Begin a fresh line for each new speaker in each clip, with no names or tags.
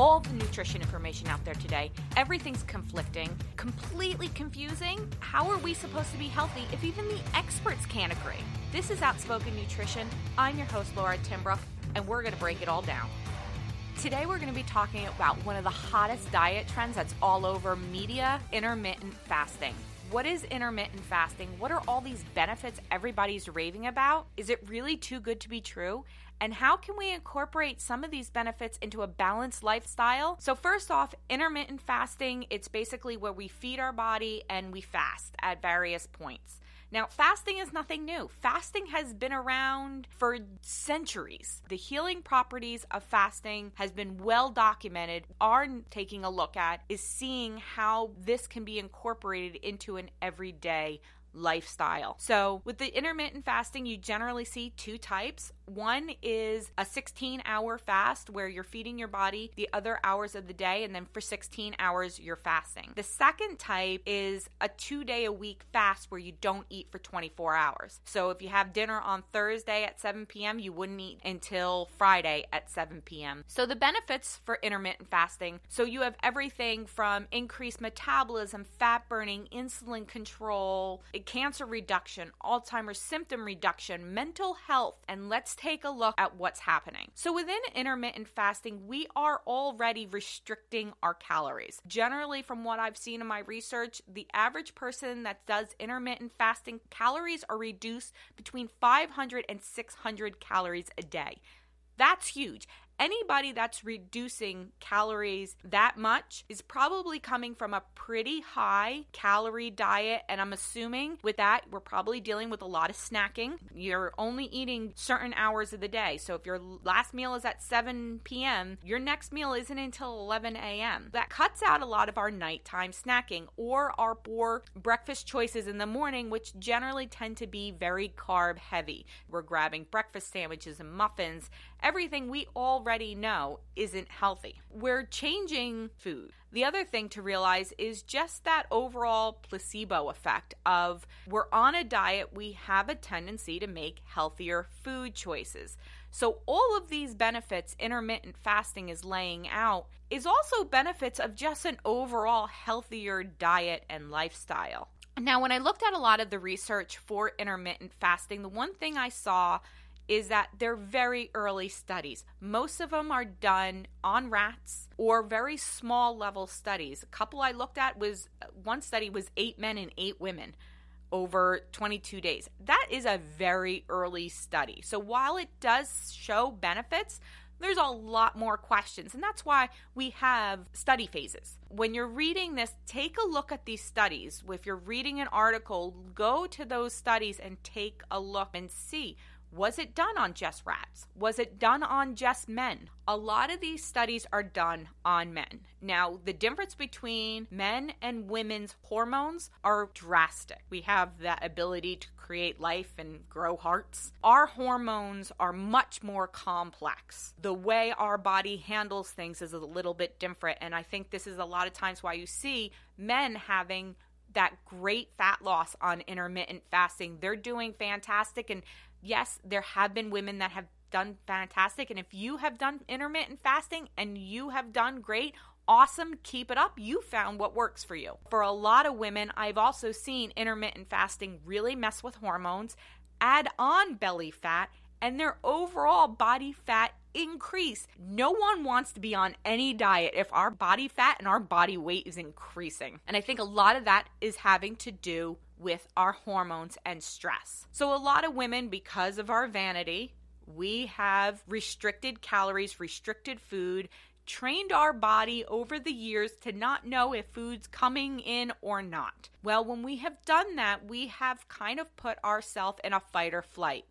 all the nutrition information out there today. Everything's conflicting, completely confusing. How are we supposed to be healthy if even the experts can't agree? This is Outspoken Nutrition. I'm your host, Laura Timbrook, and we're going to break it all down. Today, we're going to be talking about one of the hottest diet trends that's all over media intermittent fasting. What is intermittent fasting? What are all these benefits everybody's raving about? Is it really too good to be true? And how can we incorporate some of these benefits into a balanced lifestyle? So, first off, intermittent fasting, it's basically where we feed our body and we fast at various points. Now, fasting is nothing new. Fasting has been around for centuries. The healing properties of fasting has been well documented. Our taking a look at is seeing how this can be incorporated into an everyday lifestyle. So, with the intermittent fasting, you generally see two types. One is a 16 hour fast where you're feeding your body the other hours of the day, and then for 16 hours, you're fasting. The second type is a two day a week fast where you don't eat for 24 hours. So, if you have dinner on Thursday at 7 p.m., you wouldn't eat until Friday at 7 p.m. So, the benefits for intermittent fasting so you have everything from increased metabolism, fat burning, insulin control, cancer reduction, Alzheimer's symptom reduction, mental health, and let's take a look at what's happening. So, within intermittent fasting, we are already restricting our calories. Generally, from what I've seen in my research, the average person that does intermittent fasting, calories are reduced between 500 and 600 calories a day. That's huge anybody that's reducing calories that much is probably coming from a pretty high calorie diet. And I'm assuming with that, we're probably dealing with a lot of snacking. You're only eating certain hours of the day. So if your last meal is at 7 p.m., your next meal isn't until 11 a.m. That cuts out a lot of our nighttime snacking or our poor breakfast choices in the morning, which generally tend to be very carb heavy. We're grabbing breakfast sandwiches and muffins, everything we already already know isn't healthy. We're changing food. The other thing to realize is just that overall placebo effect of we're on a diet, we have a tendency to make healthier food choices. So, all of these benefits intermittent fasting is laying out is also benefits of just an overall healthier diet and lifestyle. Now, when I looked at a lot of the research for intermittent fasting, the one thing I saw is that they're very early studies. Most of them are done on rats or very small level studies. A couple I looked at was one study was 8 men and 8 women over 22 days. That is a very early study. So while it does show benefits, there's a lot more questions. And that's why we have study phases. When you're reading this, take a look at these studies. If you're reading an article, go to those studies and take a look and see was it done on just rats? Was it done on just men? A lot of these studies are done on men. Now, the difference between men and women's hormones are drastic. We have that ability to create life and grow hearts. Our hormones are much more complex. The way our body handles things is a little bit different. And I think this is a lot of times why you see men having that great fat loss on intermittent fasting. They're doing fantastic and yes, there have been women that have done fantastic. And if you have done intermittent fasting and you have done great, awesome, keep it up. You found what works for you. For a lot of women, I've also seen intermittent fasting really mess with hormones, add on belly fat, and their overall body fat increase. No one wants to be on any diet if our body fat and our body weight is increasing. And I think a lot of that is having to do with our hormones and stress. So, a lot of women, because of our vanity, we have restricted calories, restricted food, trained our body over the years to not know if food's coming in or not. Well, when we have done that, we have kind of put ourselves in a fight or flight.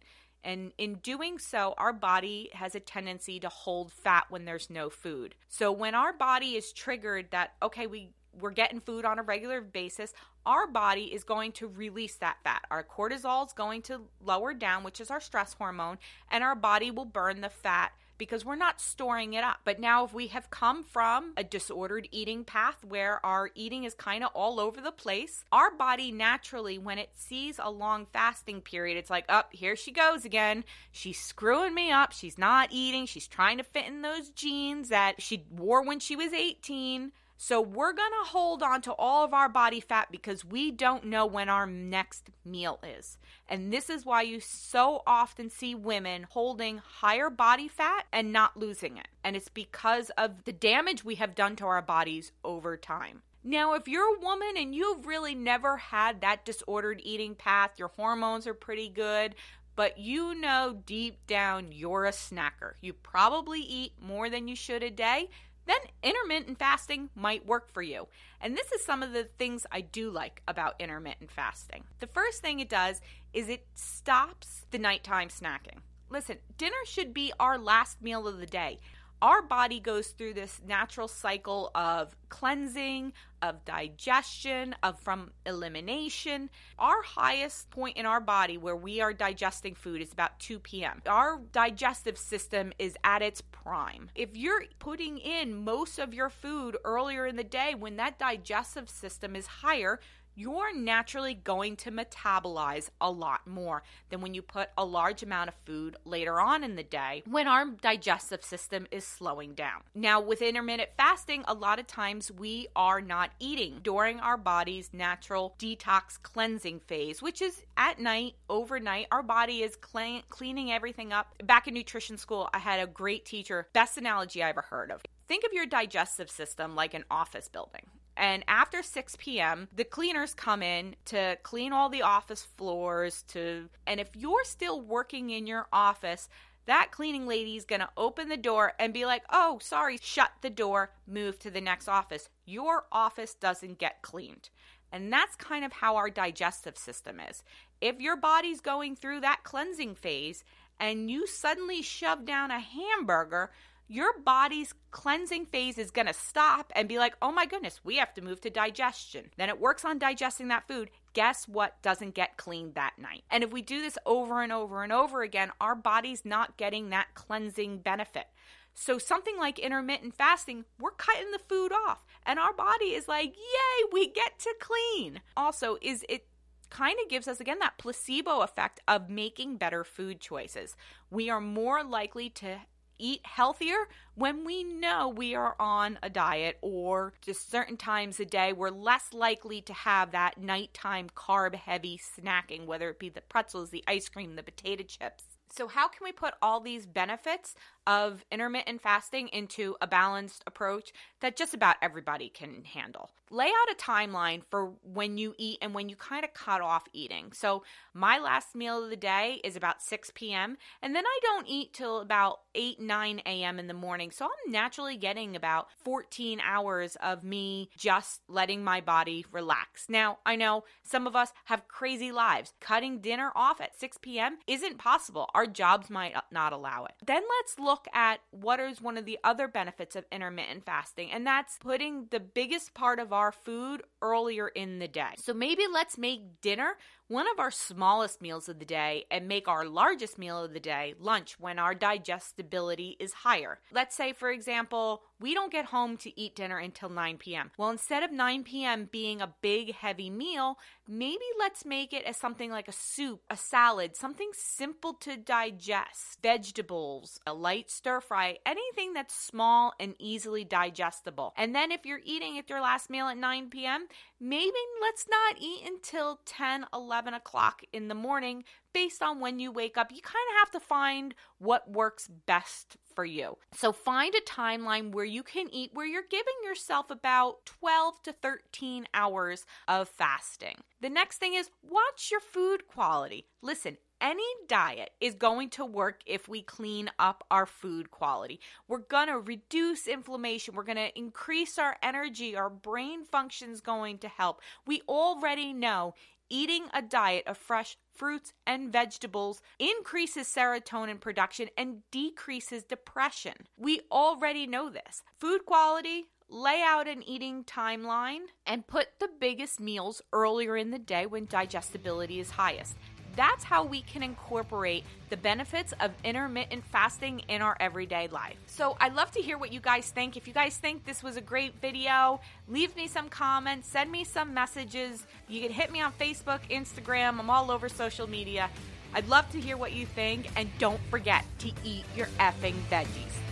And in doing so, our body has a tendency to hold fat when there's no food. So when our body is triggered that, okay, we we're getting food on a regular basis, our body is going to release that fat. Our cortisol is going to lower down, which is our stress hormone, and our body will burn the fat because we're not storing it up. But now, if we have come from a disordered eating path where our eating is kind of all over the place, our body naturally, when it sees a long fasting period, it's like, up, oh, here she goes again. She's screwing me up. She's not eating. She's trying to fit in those jeans that she wore when she was 18. So we're going to hold on to all of our body fat because we don't know when our next meal is. And this is why you so often see women holding higher body fat and not losing it. And it's because of the damage we have done to our bodies over time. Now, if you're a woman and you've really never had that disordered eating path, your hormones are pretty good, but you know deep down you're a snacker. You probably eat more than you should a day then intermittent fasting might work for you. And this is some of the things I do like about intermittent fasting. The first thing it does is it stops the nighttime snacking. Listen, dinner should be our last meal of the day our body goes through this natural cycle of cleansing, of digestion, of from elimination. Our highest point in our body where we are digesting food is about 2 p.m. Our digestive system is at its prime. If you're putting in most of your food earlier in the day when that digestive system is higher, you're naturally going to metabolize a lot more than when you put a large amount of food later on in the day when our digestive system is slowing down. Now, with intermittent fasting, a lot of times we are not eating during our body's natural detox cleansing phase, which is at night, overnight. Our body is clean, cleaning everything up. Back in nutrition school, I had a great teacher, best analogy I ever heard of. Think of your digestive system like an office building. And after 6 p.m., the cleaners come in to clean all the office floors to and if you're still working in your office, that cleaning lady is going to open the door and be like, "Oh, sorry, shut the door, move to the next office." Your office doesn't get cleaned. And that's kind of how our digestive system is. If your body's going through that cleansing phase and you suddenly shove down a hamburger, your body's cleansing phase is going to stop and be like, oh my goodness, we have to move to digestion. Then it works on digesting that food. Guess what doesn't get cleaned that night? And if we do this over and over and over again, our body's not getting that cleansing benefit. So, something like intermittent fasting, we're cutting the food off, and our body is like, yay, we get to clean. Also, is it kind of gives us again that placebo effect of making better food choices. We are more likely to eat healthier when we know we are on a diet or just certain times a day we're less likely to have that nighttime carb heavy snacking whether it be the pretzels the ice cream the potato chips. So how can we put all these benefits of intermittent fasting into a balanced approach that just about everybody can handle. Lay out a timeline for when you eat and when you kind of cut off eating. So, my last meal of the day is about 6 p.m., and then I don't eat till about 8, 9 a.m. in the morning. So, I'm naturally getting about 14 hours of me just letting my body relax. Now, I know some of us have crazy lives. Cutting dinner off at 6 p.m. isn't possible. Our jobs might not allow it. Then let's look look at what is one of the other benefits of intermittent fasting, and that's putting the biggest part of our food earlier in the day. So maybe let's make dinner one of our smallest meals of the day and make our largest meal of the day lunch when our digestibility is higher. Let's say, for example, we don't get home to eat dinner until 9 p.m. Well, instead of 9 p.m. being a big, heavy meal, maybe let's make it as something like a soup, a salad, something simple to digest, vegetables, a light stir fry, anything that's small and easily digestible. And then if you're eating at your last meal at 9 p.m., maybe let's not eat until 10, 11 o'clock in the morning based on when you wake up. You kind of have to find what works best for you. So find a timeline where you can eat where you're giving yourself about 12 to 13 hours of fasting. The next thing is watch your food quality. Listen, any diet is going to work if we clean up our food quality. We're going to reduce inflammation. We're going to increase our energy. Our brain function's going to help. We already know eating a diet of fresh fruits and vegetables increases serotonin production and decreases depression. We already know this. Food quality, lay out an eating timeline, and put the biggest meals earlier in the day when digestibility is highest. That's how we can incorporate the benefits of intermittent fasting in our everyday life. So I'd love to hear what you guys think. If you guys think this was a great video, leave me some comments, send me some messages. You can hit me on Facebook, Instagram, I'm all over social media. I'd love to hear what you think, and don't forget to eat your effing veggies.